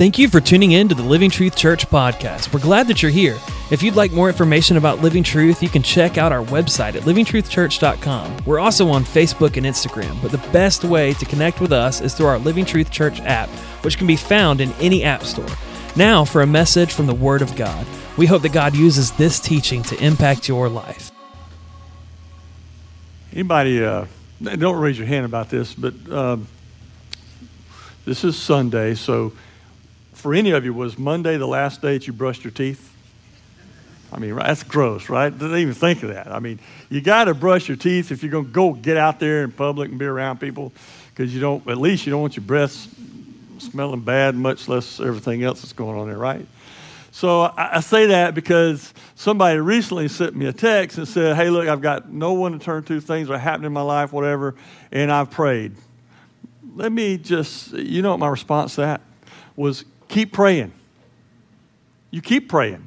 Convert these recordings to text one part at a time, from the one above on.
Thank you for tuning in to the Living Truth Church podcast. We're glad that you're here. If you'd like more information about Living Truth, you can check out our website at livingtruthchurch.com. We're also on Facebook and Instagram, but the best way to connect with us is through our Living Truth Church app, which can be found in any app store. Now, for a message from the Word of God. We hope that God uses this teaching to impact your life. Anybody, uh, don't raise your hand about this, but um, this is Sunday, so for any of you, was Monday the last day that you brushed your teeth? I mean, that's gross, right? Didn't even think of that. I mean, you got to brush your teeth if you're going to go get out there in public and be around people, because you don't. At least you don't want your breath smelling bad, much less everything else that's going on there, right? So I, I say that because somebody recently sent me a text and said, "Hey, look, I've got no one to turn to. Things are happening in my life, whatever, and I've prayed." Let me just, you know, what my response to that was keep praying. You keep praying.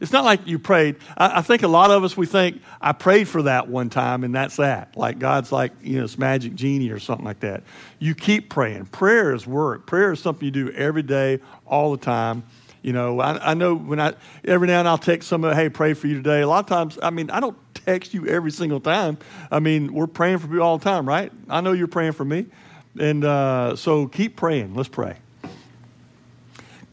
It's not like you prayed. I, I, think a lot of us, we think, I prayed for that one time and that's that. Like God's like, you know, it's magic genie or something like that. You keep praying. Prayer is work. Prayer is something you do every day, all the time. You know, I, I know when I, every now and I'll text somebody, hey, pray for you today. A lot of times, I mean, I don't text you every single time. I mean, we're praying for you all the time, right? I know you're praying for me. And uh, so keep praying. Let's pray.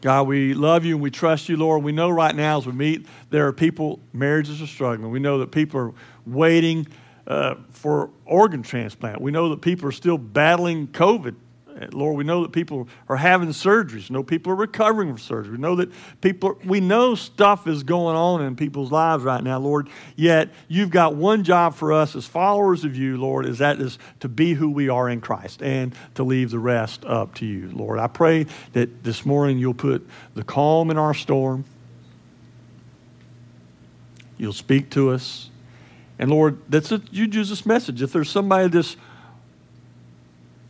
God, we love you and we trust you, Lord. We know right now as we meet, there are people, marriages are struggling. We know that people are waiting uh, for organ transplant. We know that people are still battling COVID Uh, Lord, we know that people are having surgeries. We know people are recovering from surgery. We know that people, we know stuff is going on in people's lives right now, Lord. Yet you've got one job for us as followers of you, Lord, is that is to be who we are in Christ and to leave the rest up to you, Lord. I pray that this morning you'll put the calm in our storm. You'll speak to us. And Lord, that's it. You use this message. If there's somebody that's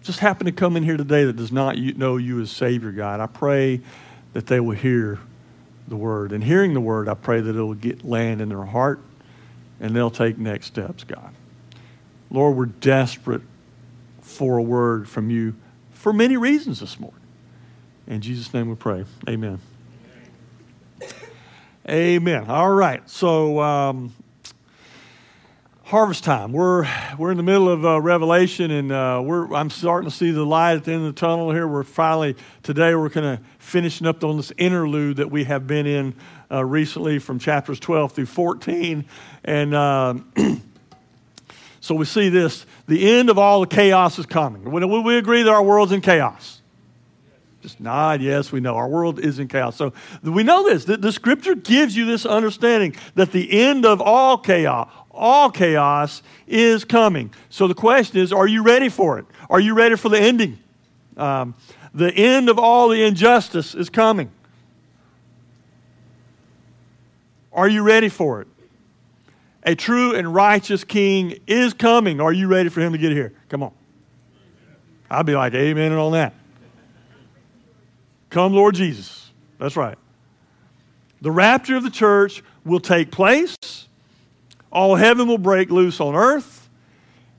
just happen to come in here today that does not know you as Savior, God, I pray that they will hear the word. And hearing the word, I pray that it will get land in their heart and they'll take next steps, God. Lord, we're desperate for a word from you for many reasons this morning. In Jesus' name we pray. Amen. Amen. All right. So, um, harvest time. We're we're in the middle of uh, Revelation, and uh, we're I'm starting to see the light at the end of the tunnel here. We're finally today we're kind of finishing up on this interlude that we have been in uh, recently from chapters 12 through 14, and. Um, so we see this the end of all the chaos is coming. We agree that our world's in chaos? Just nod, yes, we know. Our world is in chaos. So we know this. The, the scripture gives you this understanding that the end of all chaos, all chaos is coming. So the question is are you ready for it? Are you ready for the ending? Um, the end of all the injustice is coming. Are you ready for it? A true and righteous king is coming. Are you ready for him to get here? Come on. I'll be like, Amen on that. Come, Lord Jesus. That's right. The rapture of the church will take place all heaven will break loose on earth.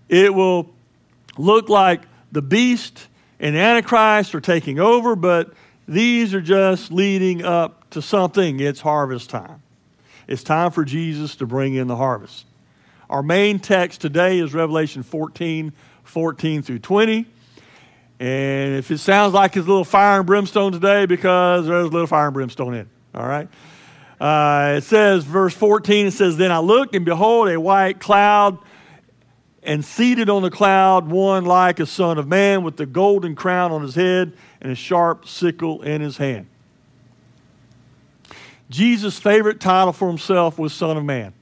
It will look like the beast and Antichrist are taking over, but these are just leading up to something. It's harvest time. It's time for Jesus to bring in the harvest. Our main text today is Revelation 14 14 through 20. And if it sounds like it's a little fire and brimstone today, because there's a little fire and brimstone in. All right? Uh, it says, verse 14, it says, Then I looked, and behold, a white cloud, and seated on the cloud, one like a son of man, with the golden crown on his head and a sharp sickle in his hand. Jesus' favorite title for himself was Son of Man.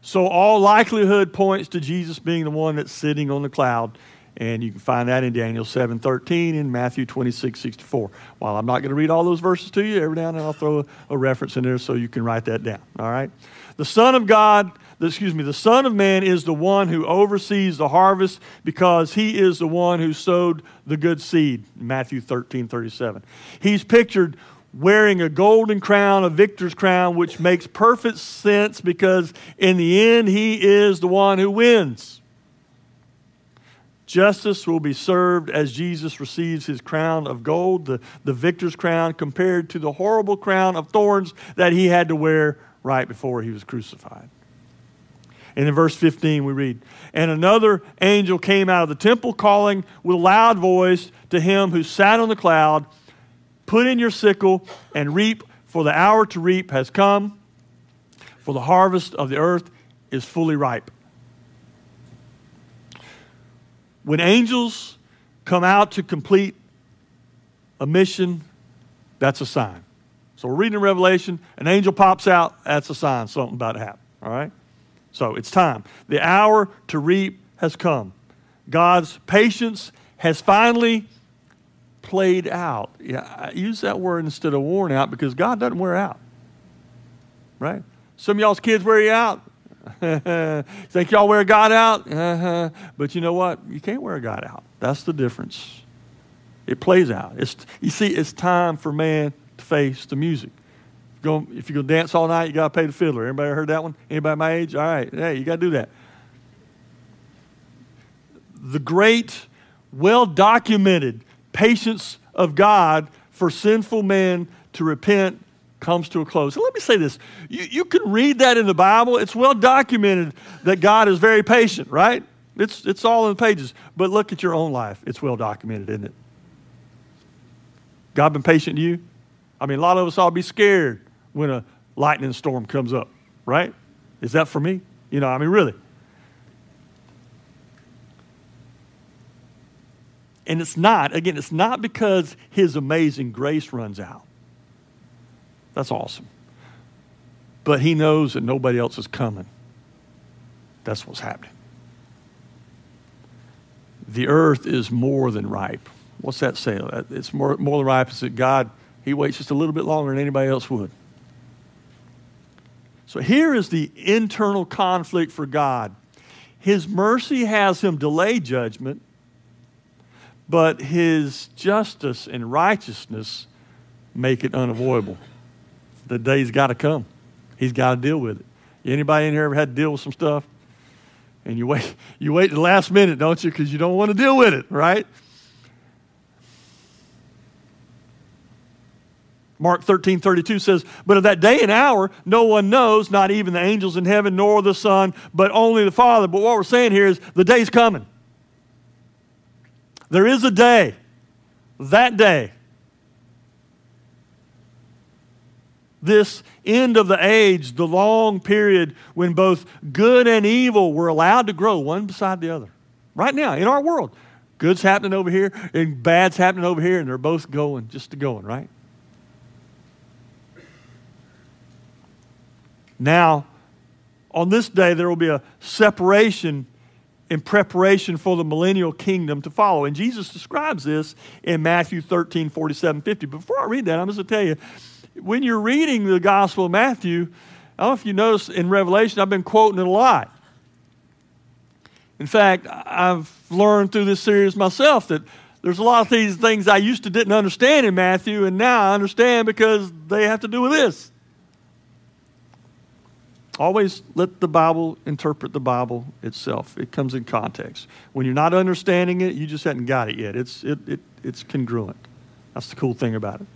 So all likelihood points to Jesus being the one that's sitting on the cloud and you can find that in Daniel 7.13 and Matthew 26.64. While I'm not going to read all those verses to you, every now and then I'll throw a, a reference in there so you can write that down. All right? The Son of God, excuse me, the Son of Man is the one who oversees the harvest because he is the one who sowed the good seed. Matthew 13.37. He's pictured wearing a golden crown, a victor's crown, which makes perfect sense because in the end, he is the one who wins. Justice will be served as Jesus receives his crown of gold, the, the victor's crown, compared to the horrible crown of thorns that he had to wear right before he was crucified. And in verse 15, we read, And another angel came out of the temple, calling with a loud voice to him who sat on the cloud, Put in your sickle and reap, for the hour to reap has come, for the harvest of the earth is fully ripe. When angels come out to complete a mission, that's a sign. So we're reading Revelation, an angel pops out, that's a sign, something about to happen. All right? So it's time. The hour to reap has come. God's patience has finally played out. Yeah, I use that word instead of worn out because God doesn't wear out. Right? Some y'all's kids wear you out. Think y'all wear God out? But you know what? You can't wear God out. That's the difference. It plays out. It's, you see, it's time for man to face the music. Go, if you're going to dance all night, you got to pay the fiddler. Anybody heard that one? Anybody my age? All right. Hey, you got to do that. The great, well documented patience of God for sinful men to repent comes to a close. let me say this you, you can read that in the Bible. It's well documented that God is very patient, right? It's, it's all in the pages. But look at your own life. It's well documented, isn't it? God been patient to you? I mean, a lot of us all be scared when a lightning storm comes up, right? Is that for me? You know, I mean, really. And it's not, again, it's not because his amazing grace runs out. That's awesome. But he knows that nobody else is coming. That's what's happening. The earth is more than ripe. What's that say? It's more, more than ripe. It's that God, he waits just a little bit longer than anybody else would. So here is the internal conflict for God. His mercy has him delay judgment, but his justice and righteousness make it unavoidable the day's got to come. He's got to deal with it. Anybody in here ever had to deal with some stuff? And you wait, you wait the last minute, don't you? Because you don't want to deal with it, right? Mark 13, 32 says, But of that day and hour, no one knows, not even the angels in heaven, nor the Son, but only the Father. But what we're saying here is the day's coming. There is a day, that day, this end of the age, the long period when both good and evil were allowed to grow one beside the other. Right now, in our world, good's happening over here and bad's happening over here, and they're both going, just going, right? Now, on this day, there will be a separation in preparation for the millennial kingdom to follow. And Jesus describes this in Matthew 13, 47, 50. Before I read that, I'm just going to tell you when you're reading the Gospel of Matthew, I don't know if you notice in Revelation, I've been quoting it a lot. In fact, I've learned through this series myself that there's a lot of these things I used to didn't understand in Matthew, and now I understand because they have to do with this. Always let the Bible interpret the Bible itself. It comes in context. When you're not understanding it, you just haven't got it yet. It's, it, it, it's congruent. That's the cool thing about it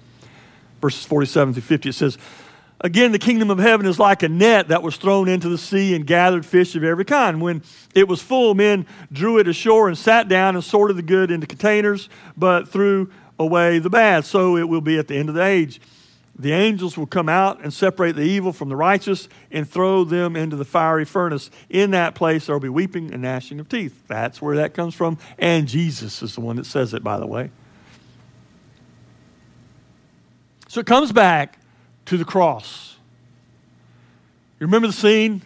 verses 47 through 50. It says, Again, the kingdom of heaven is like a net that was thrown into the sea and gathered fish of every kind. When it was full, men drew it ashore and sat down and sorted the good into containers, but threw away the bad. So it will be at the end of the age. The angels will come out and separate the evil from the righteous and throw them into the fiery furnace. In that place, there will be weeping and gnashing of teeth. That's where that comes from. And Jesus is the one that says it, by the way. So it comes back to the cross. You remember the scene?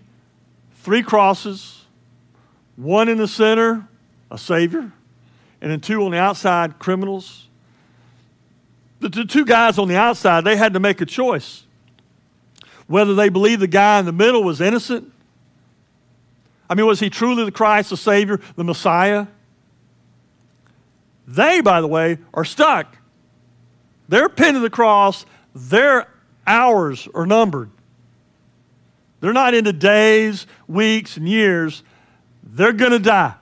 Three crosses, one in the center, a Savior, and then two on the outside, criminals. The two guys on the outside, they had to make a choice whether they believed the guy in the middle was innocent. I mean, was he truly the Christ, the Savior, the Messiah? They, by the way, are stuck. They're pinned to the cross, their hours are numbered. They're not into days, weeks, and years. They're going to die.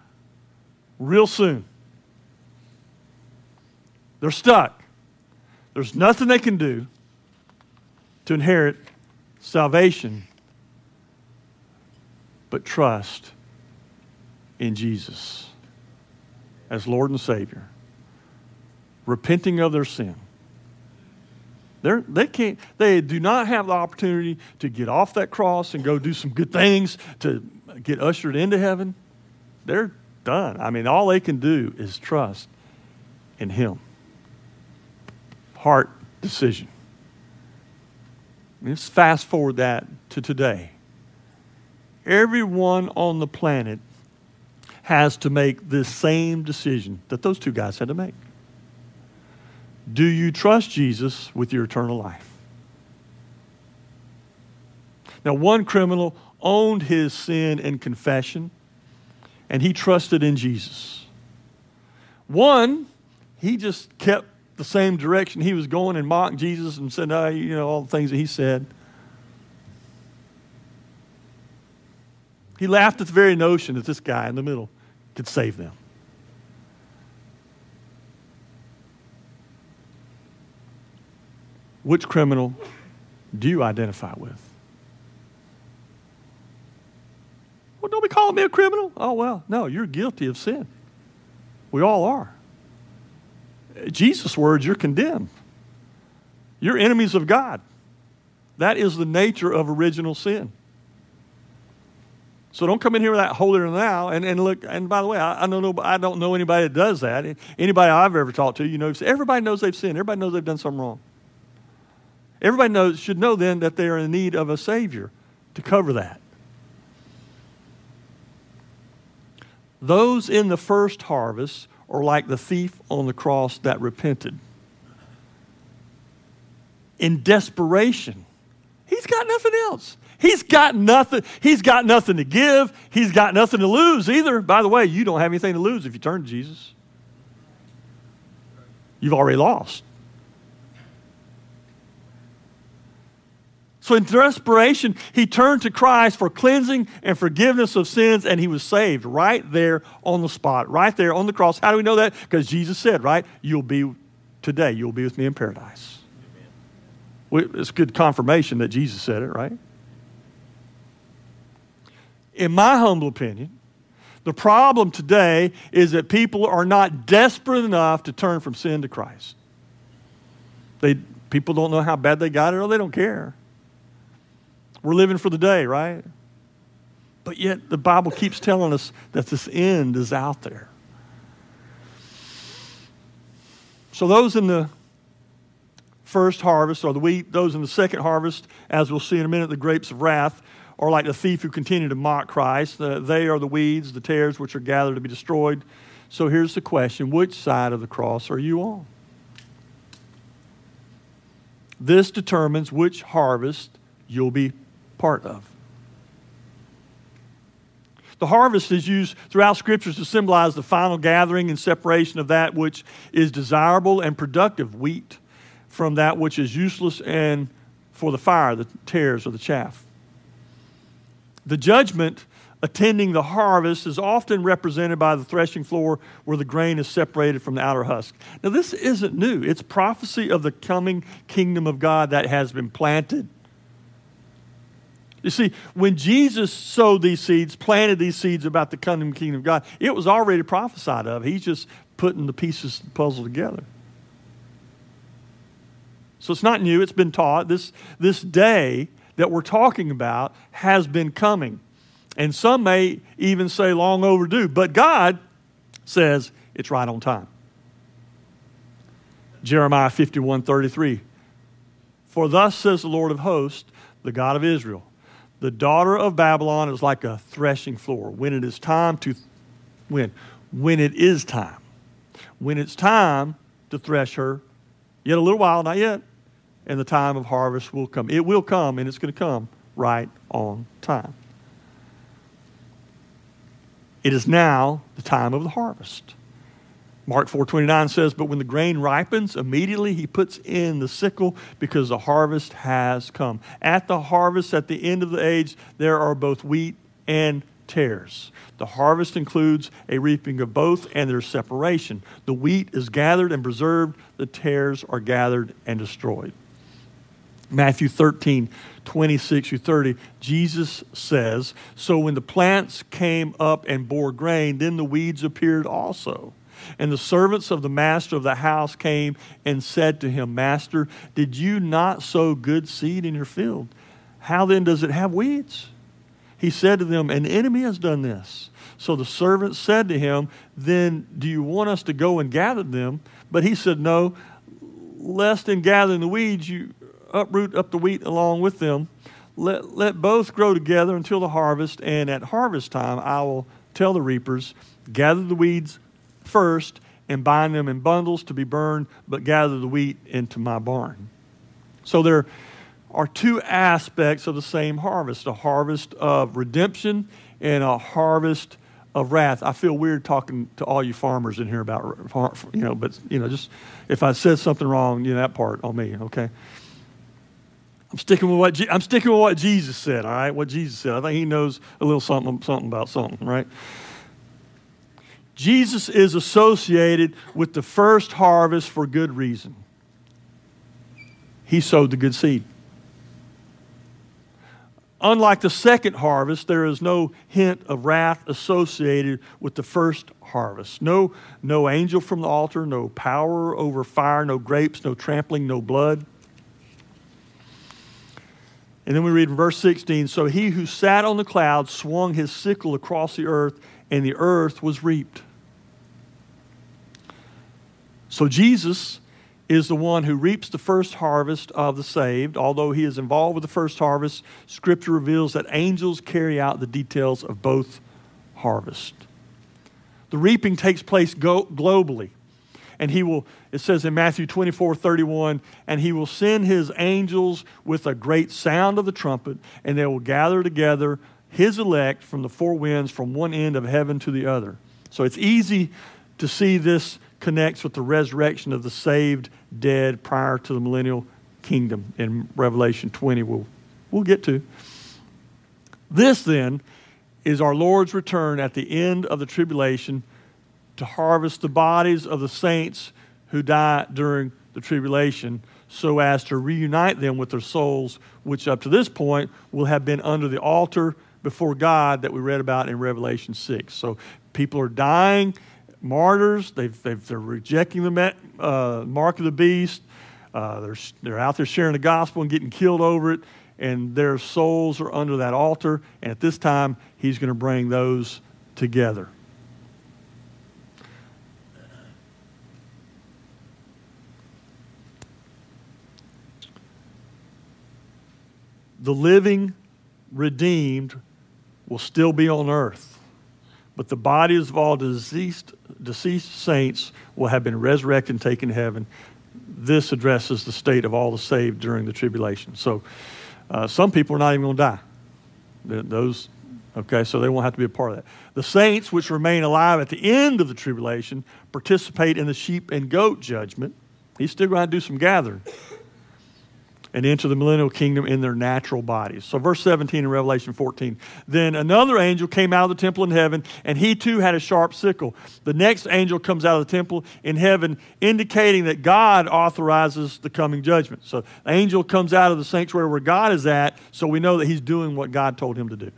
real soon. They're stuck. There's nothing they can do to inherit salvation but trust in Jesus as Lord and Savior, repenting of their sin. They're, they can't, they do not have the opportunity to get off that cross and go do some good things to get ushered into heaven. They're done. I mean, all they can do is trust in Him. Heart decision. Let's fast forward that to today. Everyone on the planet has to make this same decision that those two guys had to make. Do you trust Jesus with your eternal life? Now, one criminal owned his sin in confession, and he trusted in Jesus. One, he just kept the same direction he was going and mocked Jesus and said, oh, you know, all the things that he said. He laughed at the very notion that this guy in the middle could save them. Which criminal do you identify with? Well, don't be calling me a criminal. Oh, well, no, you're guilty of sin. We all are. Jesus' words, you're condemned. You're enemies of God. That is the nature of original sin. So don't come in here with that holier than thou. And, and look, and by the way, I, I, don't know, I don't know anybody that does that. Anybody I've ever talked to, you know, everybody knows they've sinned. Everybody knows they've done something wrong. Everybody knows, should know then that they are in need of a Savior to cover that. Those in the first harvest are like the thief on the cross that repented. In desperation, he's got nothing else. He's got nothing. He's got nothing to give. He's got nothing to lose either. By the way, you don't have anything to lose if you turn to Jesus. You've already lost. So, in desperation, he turned to Christ for cleansing and forgiveness of sins, and he was saved right there on the spot, right there on the cross. How do we know that? Because Jesus said, right? You'll be today, you'll be with me in paradise. It's good confirmation that Jesus said it, right? In my humble opinion, the problem today is that people are not desperate enough to turn from sin to Christ. They, people don't know how bad they got it or they don't care. We're living for the day, right? But yet the Bible keeps telling us that this end is out there. So those in the first harvest or the wheat, those in the second harvest, as we'll see in a minute, the grapes of wrath, are like the thief who continue to mock Christ. they are the weeds, the tares which are gathered to be destroyed. So here's the question which side of the cross are you on? This determines which harvest you'll be part of. The harvest is used throughout scriptures to symbolize the final gathering and separation of that which is desirable and productive wheat from that which is useless and for the fire, the tares or the chaff. The judgment attending the harvest is often represented by the threshing floor where the grain is separated from the outer husk. Now, this isn't new, it's prophecy of the coming kingdom of God that has been planted you see, when Jesus sowed these seeds, planted these seeds about the coming kingdom of God, it was already prophesied of. He's just putting the pieces of the puzzle together. So it's not new, it's been taught. This, this day that we're talking about has been coming. And some may even say long overdue, but God says it's right on time. Jeremiah 51 33. For thus says the Lord of hosts, the God of Israel the daughter of Babylon is like a threshing floor. When it is time to when when it is time. When it's time to thresh her, yet a little while, not yet, and the time of harvest will come. It will come and it's going to come right on time. It is now the time of the harvest. Mark 4:29 says, "But when the grain ripens, immediately he puts in the sickle because the harvest has come." At the harvest at the end of the age, there are both wheat and tares. The harvest includes a reaping of both and their separation. The wheat is gathered and preserved, the tares are gathered and destroyed. Matthew 13, 26 through 30, Jesus says, So when the plants came up and bore grain, then the weeds appeared also. And the servants of the master of the house came and said to him, Master, did you not sow good seed in your field? How then does it have weeds? He said to them, An enemy has done this. So the servants said to him, Then do you want us to go and gather them? But he said, No, lest in gathering the weeds you uproot up the wheat along with them. Let, let both grow together until the harvest, and at harvest time I will tell the reapers, Gather the weeds first and bind them in bundles to be burned, but gather the wheat into my barn. So there are two aspects of the same harvest a harvest of redemption and a harvest of wrath. I feel weird talking to all you farmers in here about, you know, but, you know, just if I said something wrong, you know, that part on me, okay? I'm sticking with what Je- I'm sticking with what Jesus said. All right, what Jesus said. I think he knows a little something something about something, right? Jesus is associated with the first harvest for good reason. He sowed the good seed. Unlike the second harvest, there is no hint of wrath associated with the first harvest. No, no angel from the altar, no power over fire, no grapes, no trampling, no blood. And then we read in verse 16 So he who sat on the cloud swung his sickle across the earth, and the earth was reaped. So Jesus is the one who reaps the first harvest of the saved. Although he is involved with the first harvest, Scripture reveals that angels carry out the details of both harvests. The reaping takes place go- globally. And he will, it says in Matthew 24 31, and he will send his angels with a great sound of the trumpet, and they will gather together his elect from the four winds from one end of heaven to the other. So it's easy to see this connects with the resurrection of the saved dead prior to the millennial kingdom in Revelation 20, we'll, we'll get to. This then is our Lord's return at the end of the tribulation to harvest the bodies of the saints who die during the tribulation so as to reunite them with their souls, which up to this point will have been under the altar before God that we read about in Revelation 6. So people are dying martyrs. They've, they are rejecting the uh, mark of the beast. Uh, they're, they're out there sharing the gospel and getting killed over it, and their souls are under that altar. And at this time, he's going to bring those together. The living redeemed will still be on earth but the bodies of all deceased, deceased saints will have been resurrected and taken to heaven. This addresses the state of all the saved during the tribulation. So uh, some people are not even going to die. Those, okay, so they won't have to be a part of that. The saints which remain alive at the end of the tribulation participate in the sheep and goat judgment. He's still going to do some gathering and enter the millennial kingdom in their natural bodies. So, verse 17 in Revelation 14. Then another angel came out of the temple in heaven, and he too had a sharp sickle. The next angel comes out of the temple in heaven, indicating that God authorizes the coming judgment. So, the angel comes out of the sanctuary where God is at, so we know that he's doing what God told him to do.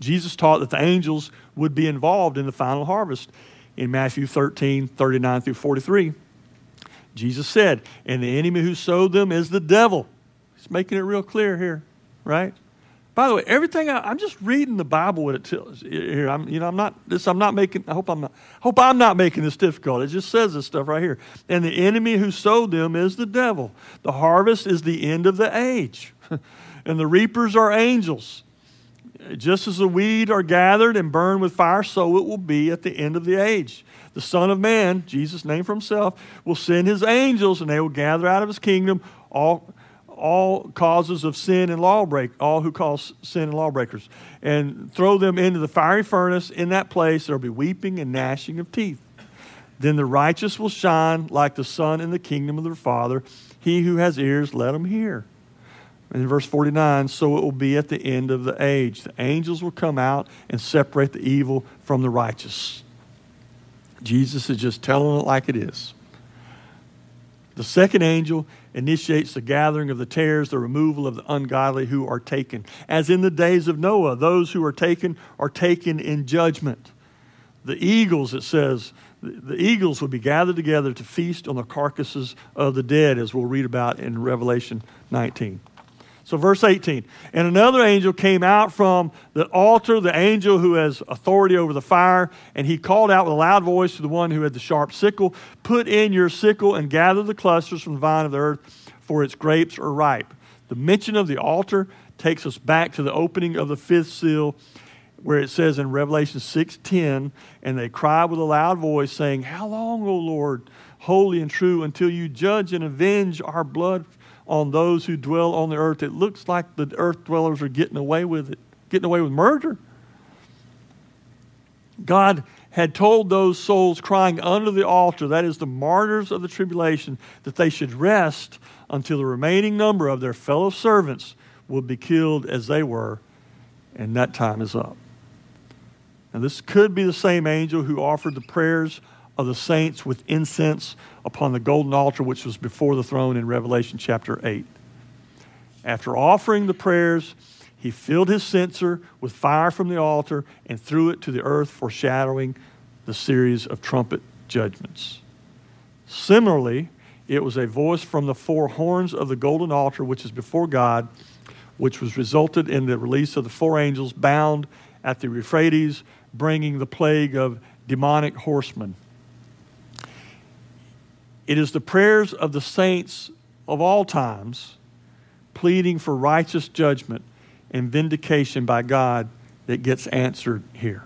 Jesus taught that the angels would be involved in the final harvest in Matthew 13, 39 through 43. Jesus said, and the enemy who sowed them is the devil. He's making it real clear here, right? By the way, everything I, am just reading the Bible what it tells here. I'm, you know, I'm not this. I'm not making. I hope I'm not. Hope I'm not making this difficult. It just says this stuff right here. And the enemy who sowed them is the devil. The harvest is the end of the age, and the reapers are angels. Just as the weed are gathered and burned with fire, so it will be at the end of the age the Son of Man, Jesus' name for himself, will send his angels and they will gather out of his kingdom all, all causes of sin and lawbreak, all who cause sin and lawbreakers, and throw them into the fiery furnace. In that place there will be weeping and gnashing of teeth. Then the righteous will shine like the sun in the kingdom of their Father. He who has ears, let him hear. In verse 49, so it will be at the end of the age. The angels will come out and separate the evil from the righteous. Jesus is just telling it like it is. The second angel initiates the gathering of the tares, the removal of the ungodly who are taken. As in the days of Noah, those who are taken are taken in judgment. The eagles, it says, the eagles will be gathered together to feast on the carcasses of the dead, as we'll read about in Revelation 19. So, verse 18. And another angel came out from the altar, the angel who has authority over the fire, and he called out with a loud voice to the one who had the sharp sickle Put in your sickle and gather the clusters from the vine of the earth, for its grapes are ripe. The mention of the altar takes us back to the opening of the fifth seal where it says in Revelation 6:10, and they cried with a loud voice, saying, How long, O Lord, holy and true, until you judge and avenge our blood on those who dwell on the earth. It looks like the earth dwellers are getting away with it, getting away with murder. God had told those souls crying under the altar, that is, the martyrs of the tribulation, that they should rest until the remaining number of their fellow servants would be killed as they were, and that time is up. Now, this could be the same angel who offered the prayers of the saints with incense upon the golden altar which was before the throne in Revelation chapter 8. After offering the prayers, he filled his censer with fire from the altar and threw it to the earth, foreshadowing the series of trumpet judgments. Similarly, it was a voice from the four horns of the golden altar, which is before God, which was resulted in the release of the four angels bound at the Euphrates, bringing the plague of demonic horsemen. It is the prayers of the saints of all times pleading for righteous judgment and vindication by God that gets answered here.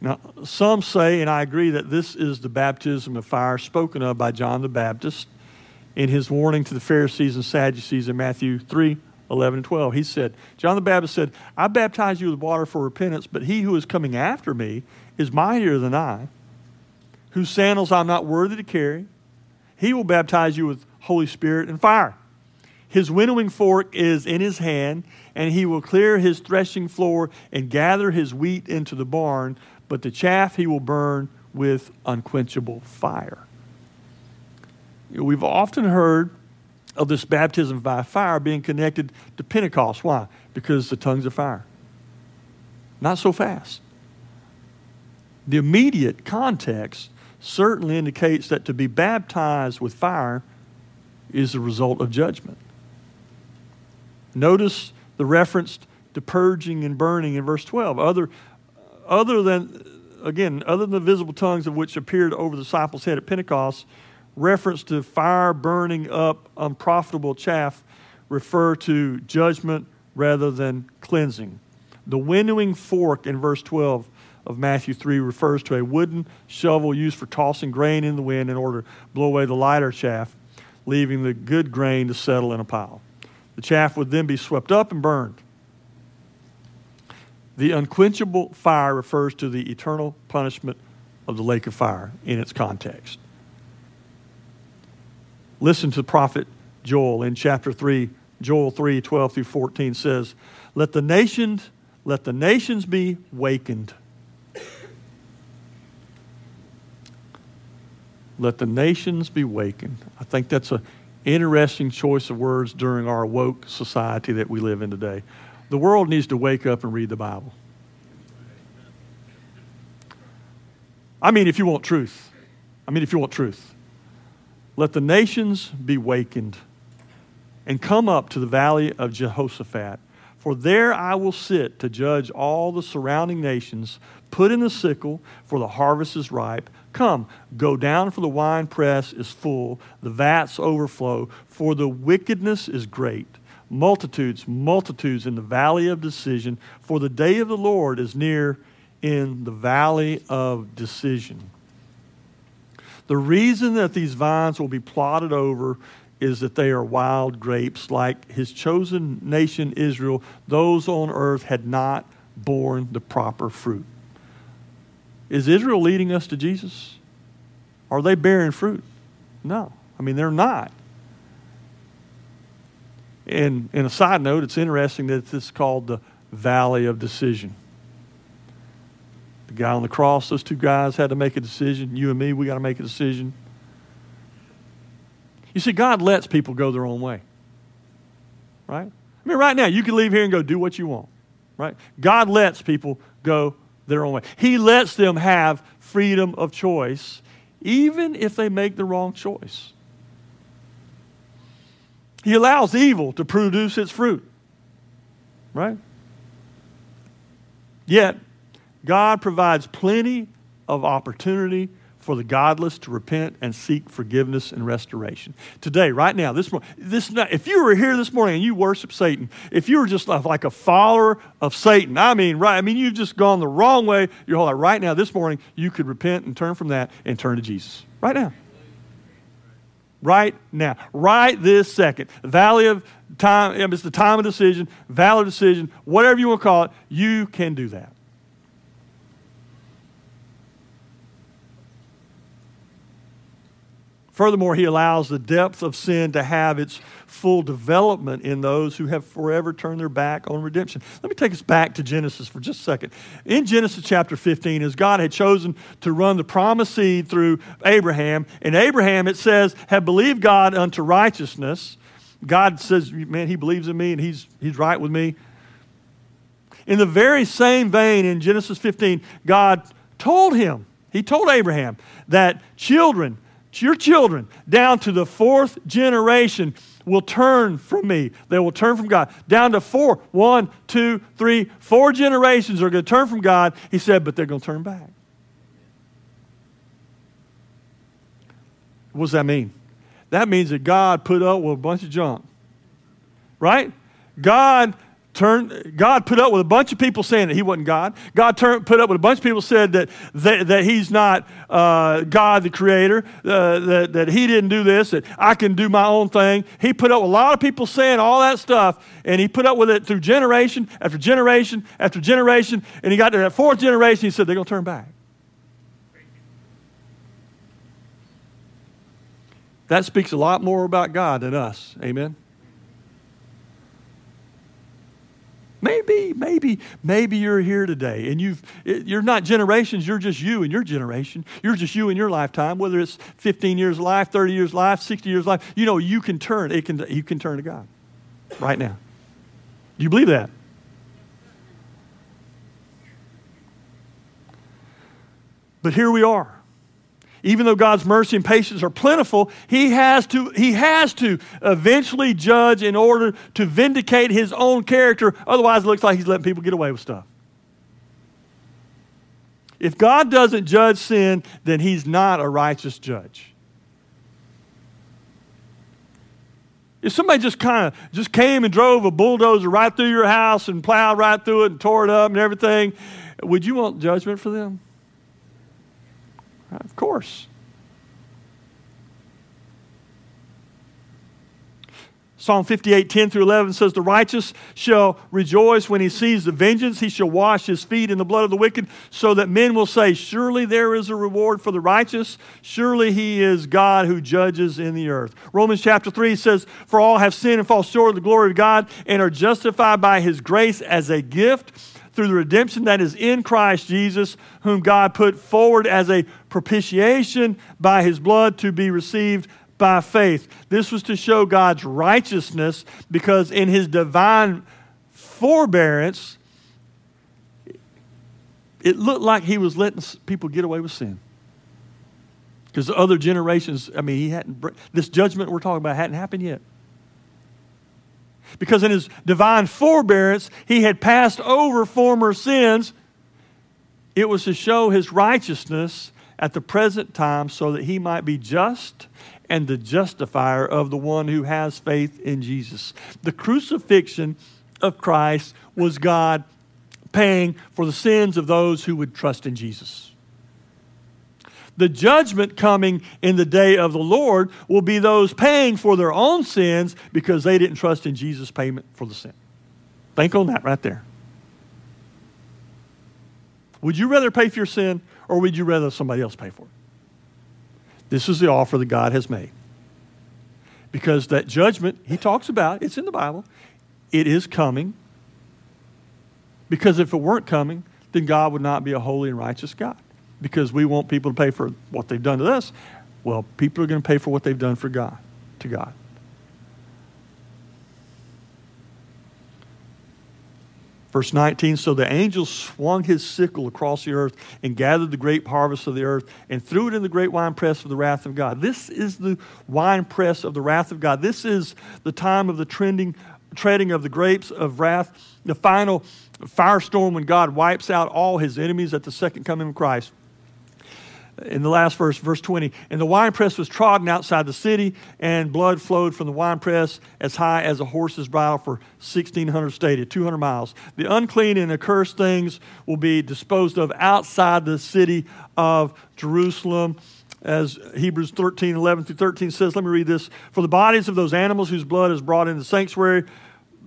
Now, some say, and I agree, that this is the baptism of fire spoken of by John the Baptist in his warning to the Pharisees and Sadducees in Matthew 3 11 and 12. He said, John the Baptist said, I baptize you with water for repentance, but he who is coming after me is mightier than I whose sandals I'm not worthy to carry. He will baptize you with Holy Spirit and fire. His winnowing fork is in his hand, and he will clear his threshing floor and gather his wheat into the barn, but the chaff he will burn with unquenchable fire. We've often heard of this baptism by fire being connected to Pentecost. Why? Because the tongues of fire. Not so fast. The immediate context certainly indicates that to be baptized with fire is the result of judgment. Notice the reference to purging and burning in verse 12. Other, other than, again, other than the visible tongues of which appeared over the disciples' head at Pentecost, reference to fire burning up unprofitable chaff refer to judgment rather than cleansing. The winnowing fork in verse 12 of Matthew 3 refers to a wooden shovel used for tossing grain in the wind in order to blow away the lighter chaff, leaving the good grain to settle in a pile. The chaff would then be swept up and burned. The unquenchable fire refers to the eternal punishment of the lake of fire in its context. Listen to the prophet Joel in chapter 3, Joel 3 12 through 14 says, Let the nations, let the nations be wakened Let the nations be wakened. I think that's an interesting choice of words during our woke society that we live in today. The world needs to wake up and read the Bible. I mean, if you want truth. I mean, if you want truth. Let the nations be wakened and come up to the valley of Jehoshaphat. For there I will sit to judge all the surrounding nations. Put in the sickle, for the harvest is ripe. Come, go down, for the winepress is full, the vats overflow, for the wickedness is great. Multitudes, multitudes in the valley of decision, for the day of the Lord is near in the valley of decision. The reason that these vines will be plotted over is that they are wild grapes, like his chosen nation Israel, those on earth had not borne the proper fruit. Is Israel leading us to Jesus? Are they bearing fruit? No. I mean, they're not. And, and a side note, it's interesting that it's called the Valley of Decision. The guy on the cross, those two guys had to make a decision. You and me, we got to make a decision. You see, God lets people go their own way. Right? I mean, right now, you can leave here and go do what you want. Right? God lets people go their own way. He lets them have freedom of choice, even if they make the wrong choice. He allows evil to produce its fruit. Right? Yet, God provides plenty of opportunity for the godless to repent and seek forgiveness and restoration. Today, right now, this morning, this if you were here this morning and you worship Satan, if you were just like a follower of Satan, I mean, right, I mean, you've just gone the wrong way your whole life. Right now, this morning, you could repent and turn from that and turn to Jesus. Right now. Right now. Right this second. Valley of time, it's the time of decision, of decision, whatever you want to call it, you can do that. Furthermore, he allows the depth of sin to have its full development in those who have forever turned their back on redemption. Let me take us back to Genesis for just a second. In Genesis chapter 15, as God had chosen to run the promised seed through Abraham, and Abraham, it says, had believed God unto righteousness. God says, man, he believes in me and he's, he's right with me. In the very same vein, in Genesis 15, God told him, he told Abraham that children, your children down to the fourth generation will turn from me. They will turn from God. Down to four, one, two, three, four generations are going to turn from God. He said, but they're going to turn back. What does that mean? That means that God put up with a bunch of junk. Right? God Turn, God put up with a bunch of people saying that he wasn't God. God turned, put up with a bunch of people said that, that, that he's not uh, God, the creator, uh, that, that he didn't do this, that I can do my own thing. He put up with a lot of people saying all that stuff, and he put up with it through generation after generation after generation, and he got to that fourth generation, he said, they're going to turn back. That speaks a lot more about God than us. Amen. Maybe, maybe, maybe you're here today and you've, you're not generations, you're just you and your generation. You're just you in your lifetime, whether it's 15 years life, 30 years life, 60 years life. You know, you can turn, it can, you can turn to God right now. Do you believe that? But here we are even though God's mercy and patience are plentiful, he has to, he has to eventually judge in order to vindicate his own character. Otherwise, it looks like he's letting people get away with stuff. If God doesn't judge sin, then he's not a righteous judge. If somebody just kind of just came and drove a bulldozer right through your house and plowed right through it and tore it up and everything, would you want judgment for them? Of course. Psalm 58, 10 through 11 says, The righteous shall rejoice when he sees the vengeance. He shall wash his feet in the blood of the wicked, so that men will say, Surely there is a reward for the righteous. Surely he is God who judges in the earth. Romans chapter 3 says, For all have sinned and fall short of the glory of God and are justified by his grace as a gift through the redemption that is in Christ Jesus, whom God put forward as a propitiation by his blood to be received by faith. This was to show God's righteousness because in his divine forbearance, it looked like he was letting people get away with sin. Because other generations, I mean, he hadn't, this judgment we're talking about hadn't happened yet because in his divine forbearance, he had passed over former sins. It was to show his righteousness at the present time so that he might be just and the justifier of the one who has faith in Jesus. The crucifixion of Christ was God paying for the sins of those who would trust in Jesus. The judgment coming in the day of the Lord will be those paying for their own sins because they didn't trust in Jesus' payment for the sin. Think on that right there. Would you rather pay for your sin or would you rather somebody else pay for it? This is the offer that God has made. Because that judgment he talks about, it's in the Bible, it is coming. Because if it weren't coming, then God would not be a holy and righteous God. Because we want people to pay for what they've done to us. Well, people are going to pay for what they've done for God, to God. Verse 19 So the angel swung his sickle across the earth and gathered the grape harvest of the earth and threw it in the great winepress of the wrath of God. This is the winepress of the wrath of God. This is the time of the trending, treading of the grapes of wrath, the final firestorm when God wipes out all his enemies at the second coming of Christ in the last verse, verse 20. And the winepress was trodden outside the city, and blood flowed from the winepress as high as a horse's bridle for 1,600 stadia, 200 miles. The unclean and accursed things will be disposed of outside the city of Jerusalem. As Hebrews 13, 11 through 13 says, let me read this. For the bodies of those animals whose blood is brought in the sanctuary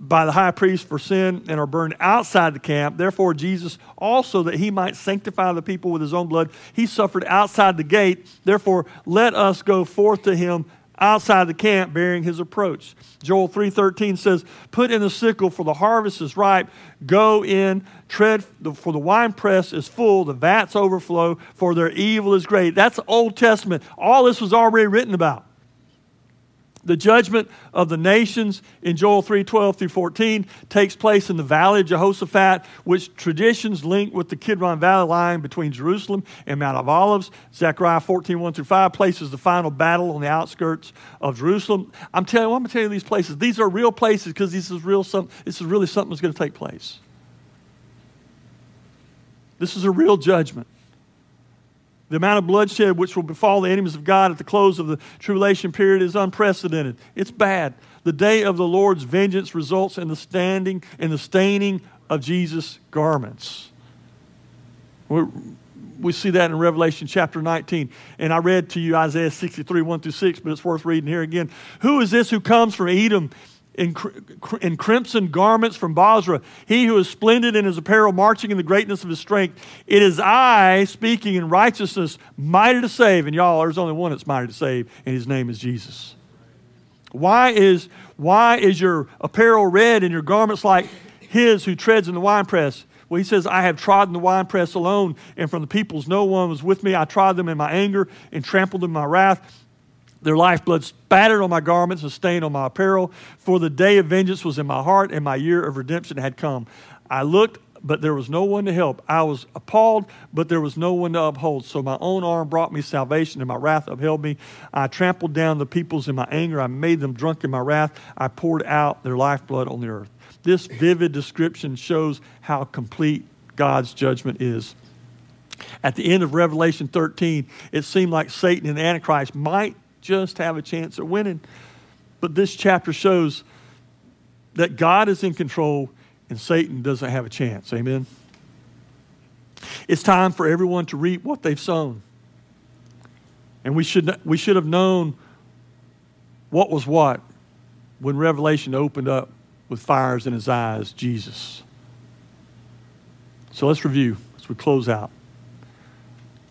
by the high priest for sin and are burned outside the camp. Therefore, Jesus also, that he might sanctify the people with his own blood, he suffered outside the gate. Therefore, let us go forth to him outside the camp bearing his approach. Joel 3:13 says, "Put in the sickle for the harvest is ripe. Go in, tread for the winepress is full, the vats overflow, for their evil is great." That's Old Testament. All this was already written about. The judgment of the nations in Joel 3 12 through 14 takes place in the valley of Jehoshaphat, which traditions link with the Kidron Valley line between Jerusalem and Mount of Olives. Zechariah 14 1 through 5 places the final battle on the outskirts of Jerusalem. I'm telling you, I'm going to tell you these places. These are real places because this is real. Some, this is really something that's going to take place. This is a real judgment. The amount of bloodshed which will befall the enemies of God at the close of the tribulation period is unprecedented. It's bad. The day of the Lord's vengeance results in the standing in the staining of Jesus' garments. We're, we see that in Revelation chapter 19. And I read to you Isaiah 63, 1 through 6, but it's worth reading here again. Who is this who comes from Edom in, in crimson garments from Bozrah, he who is splendid in his apparel, marching in the greatness of his strength. It is I speaking in righteousness, mighty to save. And y'all, there's only one that's mighty to save, and his name is Jesus. Why is, why is your apparel red and your garments like his who treads in the winepress? Well, he says, I have trodden the winepress alone, and from the peoples no one was with me. I trod them in my anger and trampled them in my wrath. Their lifeblood spattered on my garments and stained on my apparel. For the day of vengeance was in my heart, and my year of redemption had come. I looked, but there was no one to help. I was appalled, but there was no one to uphold. So my own arm brought me salvation, and my wrath upheld me. I trampled down the peoples in my anger. I made them drunk in my wrath. I poured out their lifeblood on the earth. This vivid description shows how complete God's judgment is. At the end of Revelation 13, it seemed like Satan and Antichrist might just have a chance at winning. But this chapter shows that God is in control and Satan doesn't have a chance. Amen. It's time for everyone to reap what they've sown. And we should, we should have known what was what when Revelation opened up with fires in his eyes, Jesus. So let's review as we close out.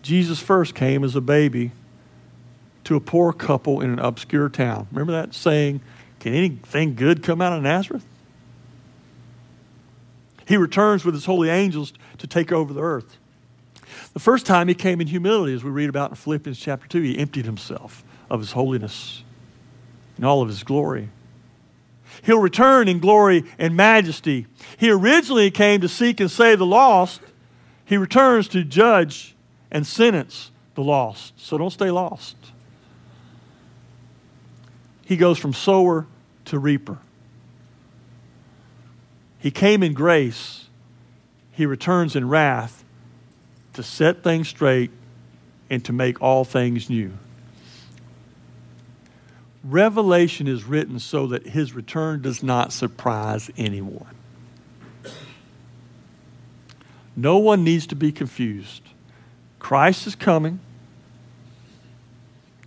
Jesus first came as a baby to a poor couple in an obscure town. Remember that saying, Can anything good come out of Nazareth? He returns with his holy angels to take over the earth. The first time he came in humility, as we read about in Philippians chapter 2, he emptied himself of his holiness and all of his glory. He'll return in glory and majesty. He originally came to seek and save the lost. He returns to judge and sentence the lost. So don't stay lost he goes from sower to reaper. He came in grace, he returns in wrath to set things straight and to make all things new. Revelation is written so that his return does not surprise anyone. No one needs to be confused. Christ is coming.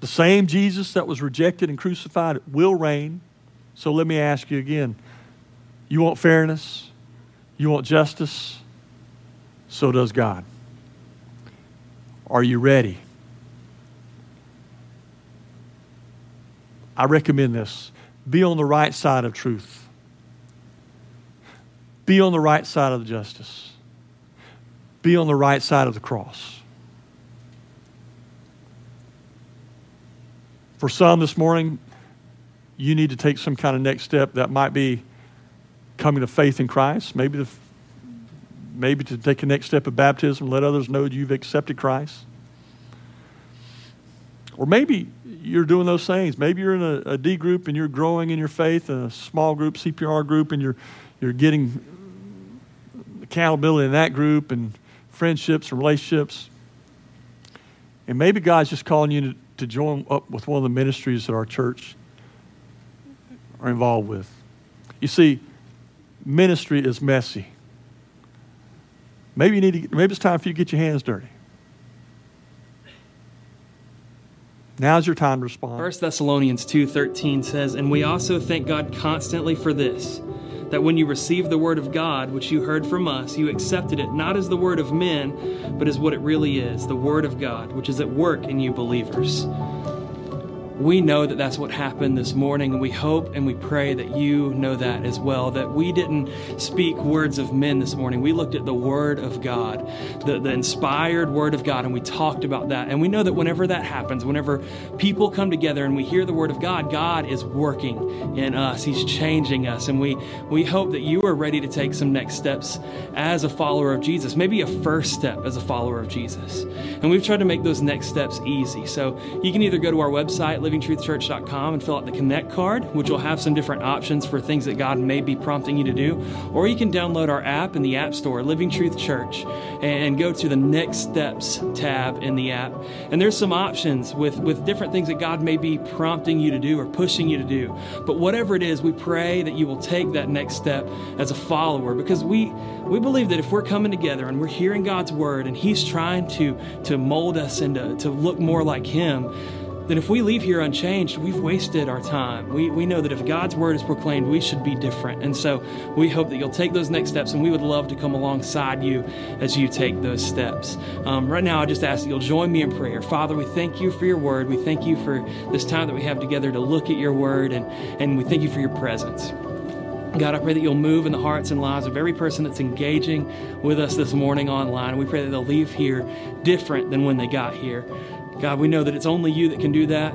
The same Jesus that was rejected and crucified will reign. So let me ask you again you want fairness? You want justice? So does God. Are you ready? I recommend this be on the right side of truth, be on the right side of justice, be on the right side of the cross. For some this morning, you need to take some kind of next step that might be coming to faith in Christ, maybe the, maybe to take a next step of baptism, let others know you've accepted Christ. Or maybe you're doing those things. Maybe you're in a, a D group and you're growing in your faith, a small group, CPR group, and you're, you're getting accountability in that group and friendships and relationships. And maybe God's just calling you to, to join up with one of the ministries that our church are involved with. You see, ministry is messy. Maybe you need to, maybe it's time for you to get your hands dirty. Now's your time to respond. 1 Thessalonians 2:13 says, "And we also thank God constantly for this, that when you received the word of God, which you heard from us, you accepted it not as the word of men, but as what it really is, the word of God, which is at work in you believers." We know that that's what happened this morning, and we hope and we pray that you know that as well. That we didn't speak words of men this morning. We looked at the Word of God, the, the inspired Word of God, and we talked about that. And we know that whenever that happens, whenever people come together and we hear the Word of God, God is working in us. He's changing us. And we, we hope that you are ready to take some next steps as a follower of Jesus, maybe a first step as a follower of Jesus. And we've tried to make those next steps easy. So you can either go to our website, livingtruthchurch.com and fill out the Connect card, which will have some different options for things that God may be prompting you to do. Or you can download our app in the App Store, Living Truth Church, and go to the Next Steps tab in the app. And there's some options with, with different things that God may be prompting you to do or pushing you to do. But whatever it is, we pray that you will take that next step as a follower because we, we believe that if we're coming together and we're hearing God's word and He's trying to, to mold us and to, to look more like Him, then if we leave here unchanged, we've wasted our time. We, we know that if God's word is proclaimed, we should be different. And so we hope that you'll take those next steps, and we would love to come alongside you as you take those steps. Um, right now, I just ask that you'll join me in prayer. Father, we thank you for your word. We thank you for this time that we have together to look at your word, and, and we thank you for your presence. God, I pray that you'll move in the hearts and lives of every person that's engaging with us this morning online. We pray that they'll leave here different than when they got here. God, we know that it's only you that can do that.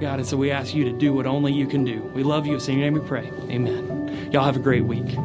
God, and so we ask you to do what only you can do. We love you. In your name we pray. Amen. Y'all have a great week.